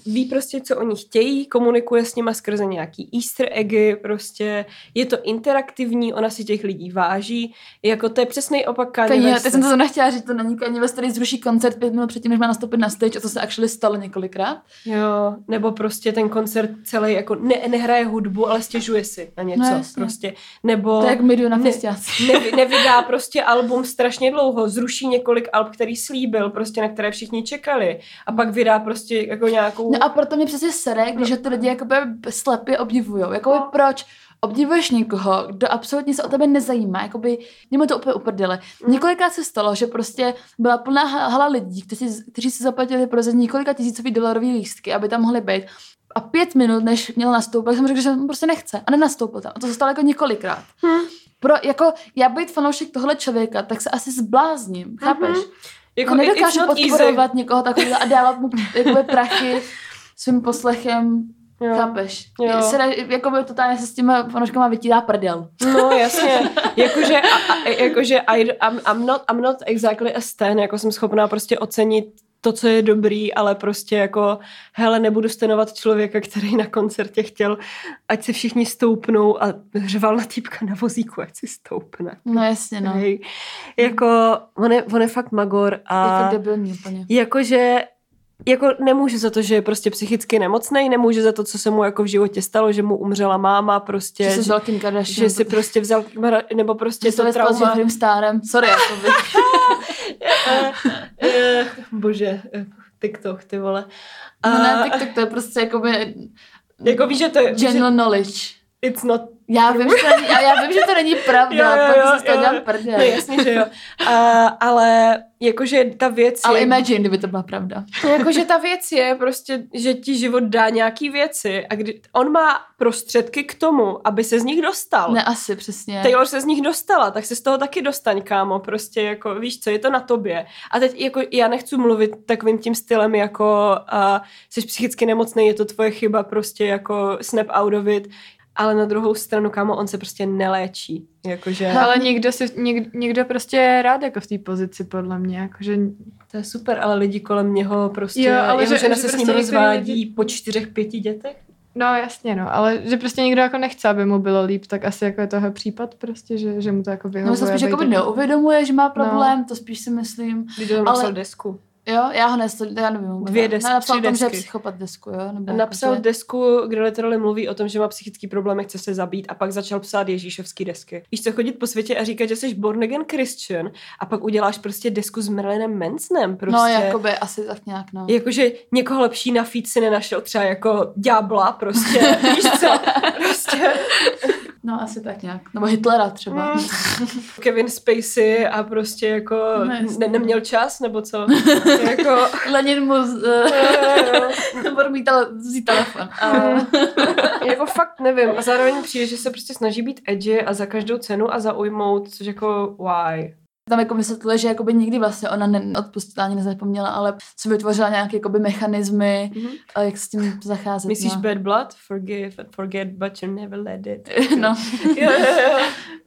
ví prostě, co oni chtějí, komunikuje s nima skrze nějaký easter eggy, prostě je to interaktivní, ona si těch lidí váží. Jako to je přesný opak Kanye Kanye, Westa. teď jsem to nechtěla říct, to není Kanye West, který zruší koncert pět minut předtím, než má nastoupit na stage a to se actually stalo několikrát. Jo, nebo prostě ten koncert celý jako ne, nehraje hudbu, ale stěžuje si na něco No, jasně. prostě. Nebo To je jak na ne- nevy, nevydá prostě album strašně dlouho, zruší několik alb, který slíbil, prostě na které všichni čekali a pak vydá prostě jako nějakou... No a proto mě přesně sere, když ho ty lidi jakoby slepě obdivujou. Jakoby No. proč? obdivuješ někoho, kdo absolutně se o tebe nezajímá, jakoby, mě mu to úplně uprdele. Několikrát se stalo, že prostě byla plná ha- hala lidí, kteří, kteří si zaplatili pro za několika tisícový dolarový lístky, aby tam mohli být. A pět minut, než měl nastoupit, jsem řekl, že on prostě nechce. A nenastoupil tam. A to se stalo jako několikrát. Pro, jako, já být fanoušek tohle člověka, tak se asi zblázním, chápeš? Jako, Jako it's nedokážu podporovat někoho takového a dávat mu jakoby prachy svým poslechem, Jo. chápeš? Jo. Se, ne- jakoby totálně se s těma fanouškama vytírá prdel. No jasně, jakože, a, a, jakože I, I'm, I'm, not, I'm not exactly a stan, jako jsem schopná prostě ocenit to, co je dobrý, ale prostě jako, hele, nebudu stenovat člověka, který na koncertě chtěl, ať se všichni stoupnou a řval na týpka na vozíku, ať si stoupne. No jasně, no. Hej. Jako, on je, on je fakt magor Je a fakt debilní úplně. jakože jako nemůže za to, že je prostě psychicky nemocný, nemůže za to, co se mu jako v životě stalo, že mu umřela máma, prostě, Že že, vzal Kim Kardashian. že si prostě vzal, nebo prostě že to trauma. Jeffrey Starem. Sorry, jakoby. Eh, eh, Bože, eh, TikTok, ty vole. A, No ne, TikTok to je prostě jakoby Jako víš, že to je, že general knowledge. it's not Já vím, že to není, já vím, že to není pravda, Jo, jo, jo, jo. dělám prdel. No jasně, že jo. A, ale jakože ta věc Ale je... imagine, kdyby to byla pravda. Jakože ta věc je prostě, že ti život dá nějaký věci a kdy on má prostředky k tomu, aby se z nich dostal. Ne, asi, přesně. Taylor se z nich dostala, tak se z toho taky dostaň, kámo, prostě jako, víš co, je to na tobě. A teď jako já nechci mluvit takovým tím stylem jako uh, jsi psychicky nemocný, je to tvoje chyba, prostě jako snap out of it, ale na druhou stranu, kámo, on se prostě neléčí, jakože Ale někdo, si, něk, někdo prostě je rád jako v té pozici, podle mě. Jakože, to je super, ale lidi kolem něho prostě, Jo, ale jeho že- žena že se s prostě ním některý rozvádí lidi- po čtyřech, pěti dětech. no jasně, no, ale že prostě někdo jako nechce, aby mu bylo líp, tak asi jako je toho případ prostě, že, že mu to jako vyhovuje. No, se spíš jako- neuvědomuje, že má problém, to spíš si myslím. Když Ale- desku. Jo, já ho nesl, já nevím. vůbec. Dvě desky, Napsal tři tom, že je desky. psychopat desku, jo? Nebo Napsal jako, že- desku, kde literally mluví o tom, že má psychický problémy, chce se zabít a pak začal psát Ježíšovský desky. Víš co, chodit po světě a říkat, že jsi born again Christian a pak uděláš prostě desku s Marilyn Mansonem prostě. No, jakoby asi tak nějak, no. Jakože někoho lepší na feed si nenašel, třeba jako ďábla prostě, víš co, prostě No, asi tak nějak. Nebo Hitlera třeba. Mm. Kevin Spacey a prostě jako No, jasně. ne, neměl čas, nebo co, jako Lenin mu z, uh, odmítal vzít telefon. A, jako fakt nevím. A zároveň přijde, že se prostě snaží být edgy a za každou cenu a zaujmout, což jako why. Tam jako vysvětluje, že jakoby nikdy vlastně ona neodpustila ani nezapomněla, ale si vytvořila nějaké jakoby mechanismy, Mhm. a jak s tím zacházet. Myslíš no. bad blood? Forgive and forget, but you never let it. no. jo, jo, jo.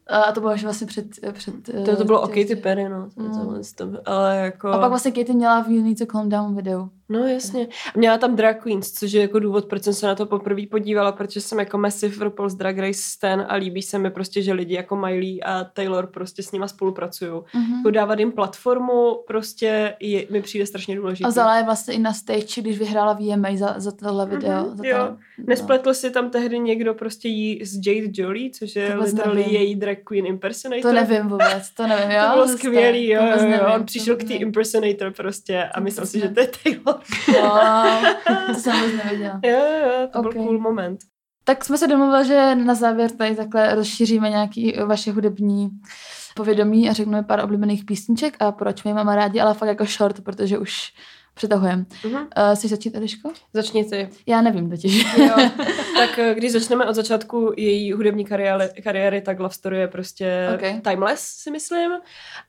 A to bylo až vlastně před... před To, to bylo o těch- Katy Perry, no. To, Mm. toho, ale jako... A pak vlastně Katy měla v You Need to Calm Down videu. No jasně. A Měla tam Drag Queens, což je jako důvod, proč jsem se na to poprvé podívala, protože jsem jako massive RuPaul's Drag Race stan a líbí se mi prostě, že lidi jako Miley a Taylor prostě s nima spolupracují. Mhm. Jako dávat jim platformu prostě je, mi přijde strašně důležité. A vzala je vlastně i na stage, když vyhrála VMA za, za tohle video. Mhm, za jo. tohle, Nespletl si tam tehdy někdo prostě jí s Jade Jolie, což je literally nevím. její drag queen impersonator. To nevím vůbec, to nevím, jo? To bylo skvělý, jo, jo, jo. On přišel k té impersonator prostě a myslel si, že to je Taylor. Wow, to jsem vůbec nevěděla. Jo, jo, to Ok. byl cool moment. Tak jsme se domluvili, že na závěr tady takhle rozšíříme nějaký vaše hudební povědomí a řekneme pár oblíbených písniček a proč my máme rádi, ale fakt jako short, protože už přetahujeme. Mhm. Uh, chceš začít, Eliško? Začni ty. Já nevím totiž. Jo. tak eh, když začneme od začátku její hudební kariéry, kariéry tak Love Story je prostě Ok. timeless, si myslím.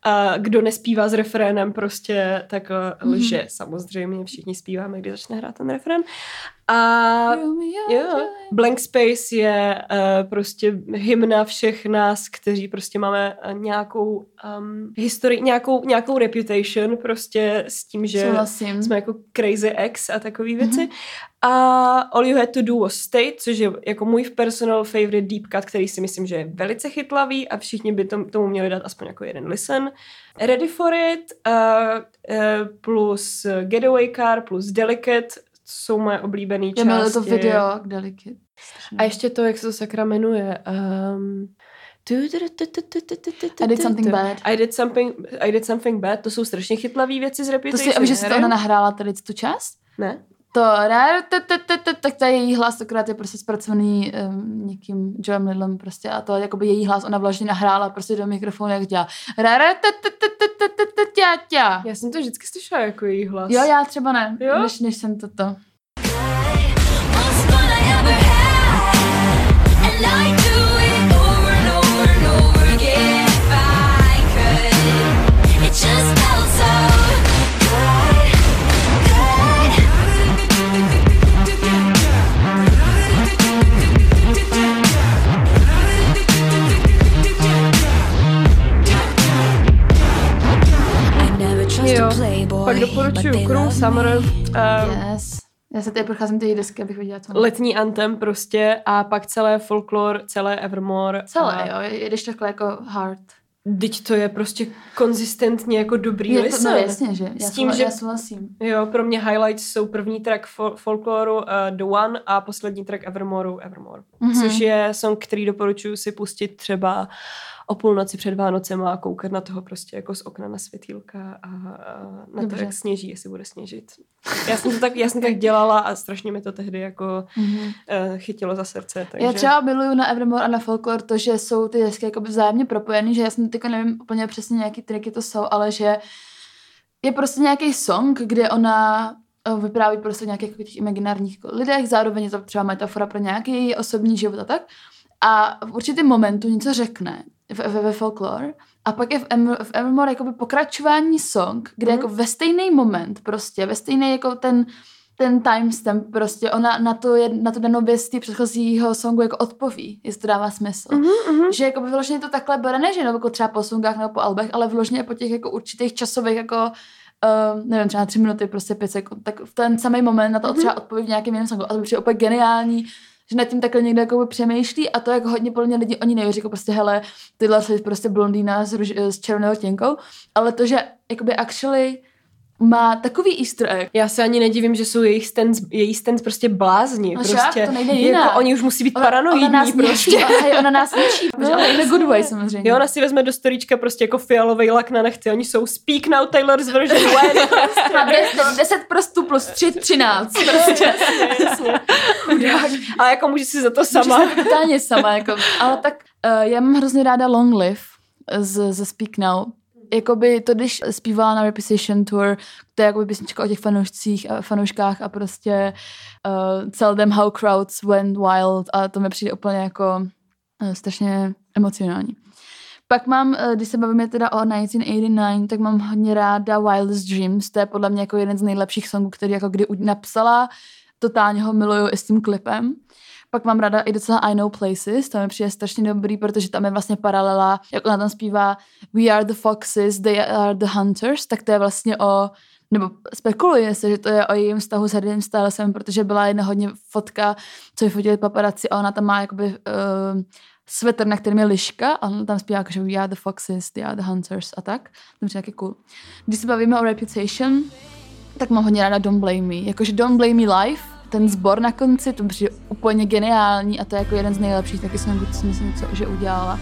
A kdo nespívá s refrénem prostě, tak eh, Mhm. lže. Samozřejmě všichni zpíváme, když začne hrát ten refrén. A Jo, Blank Space je uh, prostě hymna všech nás, kteří prostě máme nějakou um, historii, nějakou, nějakou reputation prostě s tím, že Souhlasím. Jsme jako crazy ex a takové věci. Mm-hmm. A All You Had To Do Was Stay, což je jako můj personal favorite deep cut, který si myslím, že je velice chytlavý a všichni by tom, tomu měli dát aspoň jako jeden listen. Ready for It uh, uh, plus Getaway Car plus Delicate jsou moje oblíbené Já části. miluji to video k Delicate. A ještě to, jak se to sakra jmenuje. Um, i did something bad. I did something, I did something bad. To jsou strašně chytlavé věci z repetition. To si, že jsi to ona nahrála tady tu část? Ne. To, tak ta její hlas, akorát je prostě zpracovaný um, někým Joem Lidlem prostě a to jakoby její hlas, ona vlažně nahrála prostě do mikrofonu, jak dělá. Já jsem to vždycky slyšela jako její hlas. Jo, já třeba ne, než, než jsem toto. Cruel love Summer, me. um, Yes. Já se tady procházím ty desky, abych viděla, co letní antem prostě a pak celé folklore, celé Evermore. Celé, a jo, jedeš takhle jako hard. Teď to je prostě konzistentně jako dobrý Je to, no jasně, že? Já, S tím, že- já souhlasím. Jo, pro mě highlights jsou první track fol- folkloru uh, The One a poslední track Evermoreu Evermore. Mhm. Mm-hmm. Což je song, který doporučuji si pustit třeba o půlnoci před Vánocem a koukat na toho prostě jako z okna na světýlka a, a na Dobře. to, jak sněží, jestli bude sněžit. Já jsem to tak, já jsem tak dělala a strašně mi to tehdy jako Mhm. uh, chytilo za srdce. Takže... Já třeba miluju na Evermore a na Folklore to, že jsou ty desky jako vzájemně propojený, že já jsem teďka nevím úplně přesně, jaký triky to jsou, ale že je prostě nějaký song, kde ona eh, vypráví prostě o nějakých jako těch imaginárních jako lidech, zároveň je to třeba metafora pro nějaký její osobní život a tak. A v určitém momentu něco řekne ve, ve, folklore a pak je v, Em, v Evermore jakoby pokračování song, kde Mhm. jako ve stejný moment prostě, ve stejný jako ten ten timestamp prostě, ona na, to, je, na tu danou věc z té předchozího songu jako odpoví, jestli to dává smysl. Mhm, mhm. Že jako by vyloženě to takhle bere, ne, že jenom jako třeba po songách nebo po albech, ale vyloženě po těch jako určitých časových jako Uh, nevím, třeba tři minuty, prostě pět sekund, tak v ten samý moment na to třeba odpoví v nějakém jiném songu. A to přijde úplně geniální, že nad tím takhle někdo jako přemýšlí a to jako hodně podle mě lidi, oni nevěří, jako prostě hele, tyhle jsou prostě blondýna s, s červenou těnkou, ale to, že jakoby actually má takový easter egg, Já se ani nedivím, že jsou jejich stands, její stands prostě blázni. No prostě. však, to nejde jinak. Jako, oni už musí být ona, paranoidní. ona nás prostě. ničí, ona, ona nás ničí, no, ale in a good way samozřejmě. Jo, ona si vezme do storíčka prostě jako fialový lak na nechty. Oni jsou Speak Now Taylor's version when. Má 10, 10 prostů plus 3, 13. Prostě. jasně. Ale jako může si za to sama. Může totálně sama. Jako, ale tak uh, já mám hrozně ráda Long Live z, ze Speak Now. Jakoby to, když zpívala na Reputation Tour, to je jakoby písnička o těch fanoušcích a fanouškách a prostě uh, tell them how crowds went wild a to mi přijde úplně jako uh, strašně emocionální. Pak mám, eh, když se bavíme teda o 1989, tak mám hodně ráda Wildest Dreams, to je podle mě jako jeden z nejlepších songů, který jako kdy napsala, totálně ho miluju i s tím klipem. Pak mám ráda i docela I Know Places, to mi přijde strašně dobrý, protože tam je vlastně paralela, jak ona tam zpívá We are the foxes, they are the hunters, tak to je vlastně o, nebo spekuluje se, že to je o jejím vztahu s Harrym Stylesem, protože byla jedna hodně fotka, co vyfotili paparazzi a ona tam má jakoby uh, svetr, na kterém je liška a ona tam zpívá jako, že we are the foxes, they are the hunters a tak. To přijde taky cool. Když se bavíme o Reputation, tak mám hodně ráda Don't Blame Me. Jakože Don't Blame Me Live, ten sbor na konci, to přijde úplně geniální a to je jako jeden z nejlepších taky co si myslím, co, že udělala.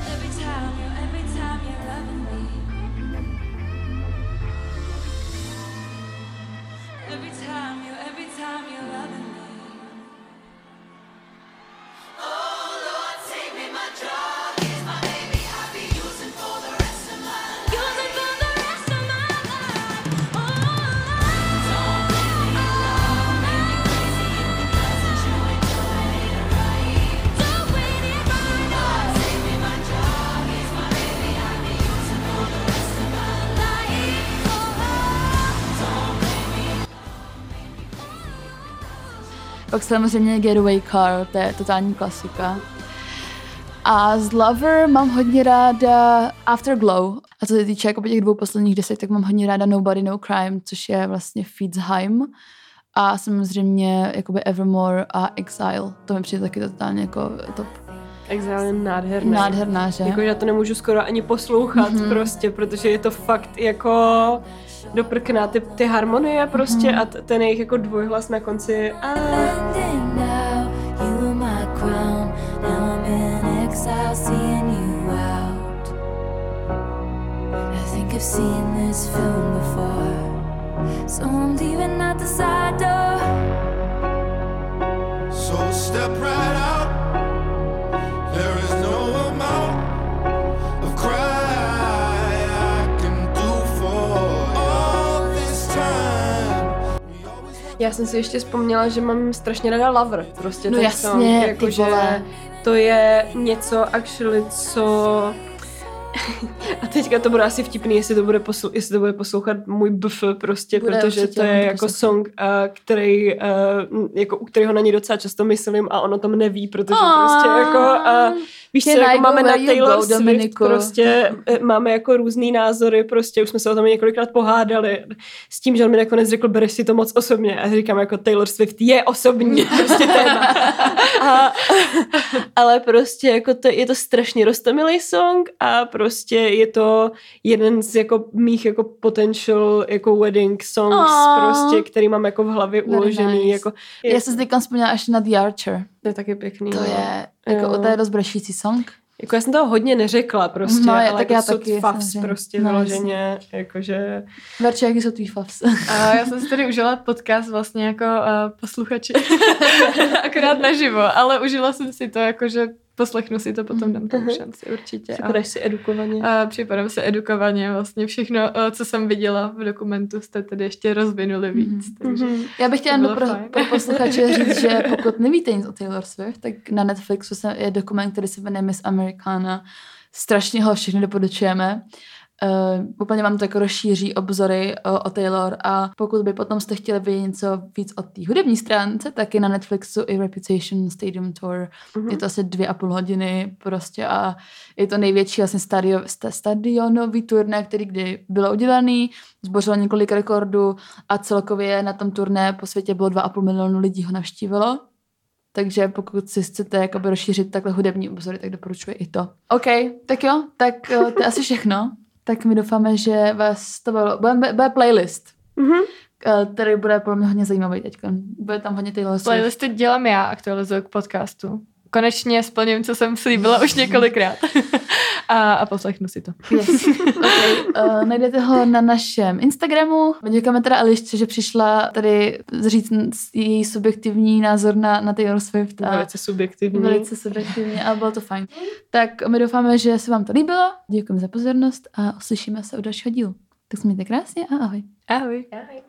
Pak samozřejmě Getaway Car, to je totální klasika. A z Lover mám hodně ráda Afterglow. A co se týče jako těch dvou posledních desek, tak mám hodně ráda Nobody No Crime, což je vlastně Feedsheim. A samozřejmě jakoby Evermore a Exile. To mi přijde taky totálně jako top. Exile je nádherný. Nádherná, že? Jako, já to nemůžu skoro ani poslouchat Mhm. mm-hmm. prostě, protože je to fakt jako doprkná ty, ty harmonie prostě Mhm. mm-hmm. a t- ten jejich jako dvojhlas na konci. A... Ending now, you were my crown. Now I'm in exile, seeing you out. I think I've seen this film before, so I'm leaving out the side door. step right Já jsem si ještě vzpomněla, že mám strašně ráda Lover. Prostě No jasně, song, ty jako, že vole. to je něco actually, co... A teďka to bude asi vtipný, jestli to bude, posl- jestli to bude poslouchat můj bf prostě, Bude protože to je jako poslouchá. song, uh, který, uh, jako, u kterého na něj docela často myslím a on o tom neví, protože Aw. prostě jako... Uh, Víš co, jako máme na Taylor go, Swift Dominiku? prostě, eh, máme jako různý názory, prostě už jsme se o tom několikrát pohádali s tím, že on mi nakonec řekl, bereš si to moc osobně a já říkám jako Taylor Swift je osobní prostě téma. A, ale prostě jako to, je to strašně rostomilý song a prostě je to jeden z jako mých jako potential jako wedding songs Aw. prostě, který mám jako v hlavě Very uložený. nice. Jako, je, Já jsem teďka vzpomněla až na The Archer. to je taky pěkný. To no. je, jako, Jo. to je dost brešící song. Jako já jsem toho hodně neřekla prostě, No, ale tak jako já taky, favs samozřejmě. prostě No, vyloženě, jakože... Verče, jaký jsou tvý favs? A já jsem si tady užila podcast vlastně jako uh, posluchači, akorát naživo, ale užila jsem si to jako, že poslechnu si to, potom dám tomu Mhm. šanci určitě. A, Připadáš si edukovaně. a připadám se edukovaně, vlastně všechno, uh, co jsem viděla v dokumentu, jste tedy ještě rozvinuli víc, takže Mhm. Já bych chtěla jenom pro, fajn. pro posluchače říct, že pokud nevíte nic o Taylor Swift, tak na Netflixu je dokument, který se jmenuje Miss Americana. Strašně ho všechny doporučujeme. Uh, úplně vám to jako rozšíří obzory o, o Taylor a pokud by potom jste chtěli vědět něco víc o té hudební stránce, tak je na Netflixu i Reputation Stadium Tour. Mhm. Je to asi dvě a půl hodiny prostě a je to největší vlastně stadio, sta, stadionový turné, který kdy bylo udělaný, zbořilo několik rekordů a celkově na tom turné po světě bylo 2,5 milionu lidí ho navštívilo. Takže pokud si chcete jakoby rozšířit takhle hudební obzory, tak doporučuji i to. OK, tak jo, tak eh, to je asi všechno. Tak my doufáme, že vás to bylo. Bude, bude playlist, Mhm. eh, který bude pro mě hodně zajímavý teď. Bude tam hodně Swift. playlisty dělám já, aktualizuju k podcastu. Konečně splním, co jsem slíbila už několikrát. a, a poslechnu si to. Yes. Okay. Uh, najdete ho na našem Instagramu. Děkujeme teda Elišce, že přišla tady říct její subjektivní názor na, na Taylor Swift. A Velice subjektivní. velice subjektivně a bylo to fajn. Tak my doufáme, že se vám to líbilo. Děkujeme za pozornost a uslyšíme se u dalšího dílu. Tak se mějte krásně a ahoj. Ahoj. Ahoj.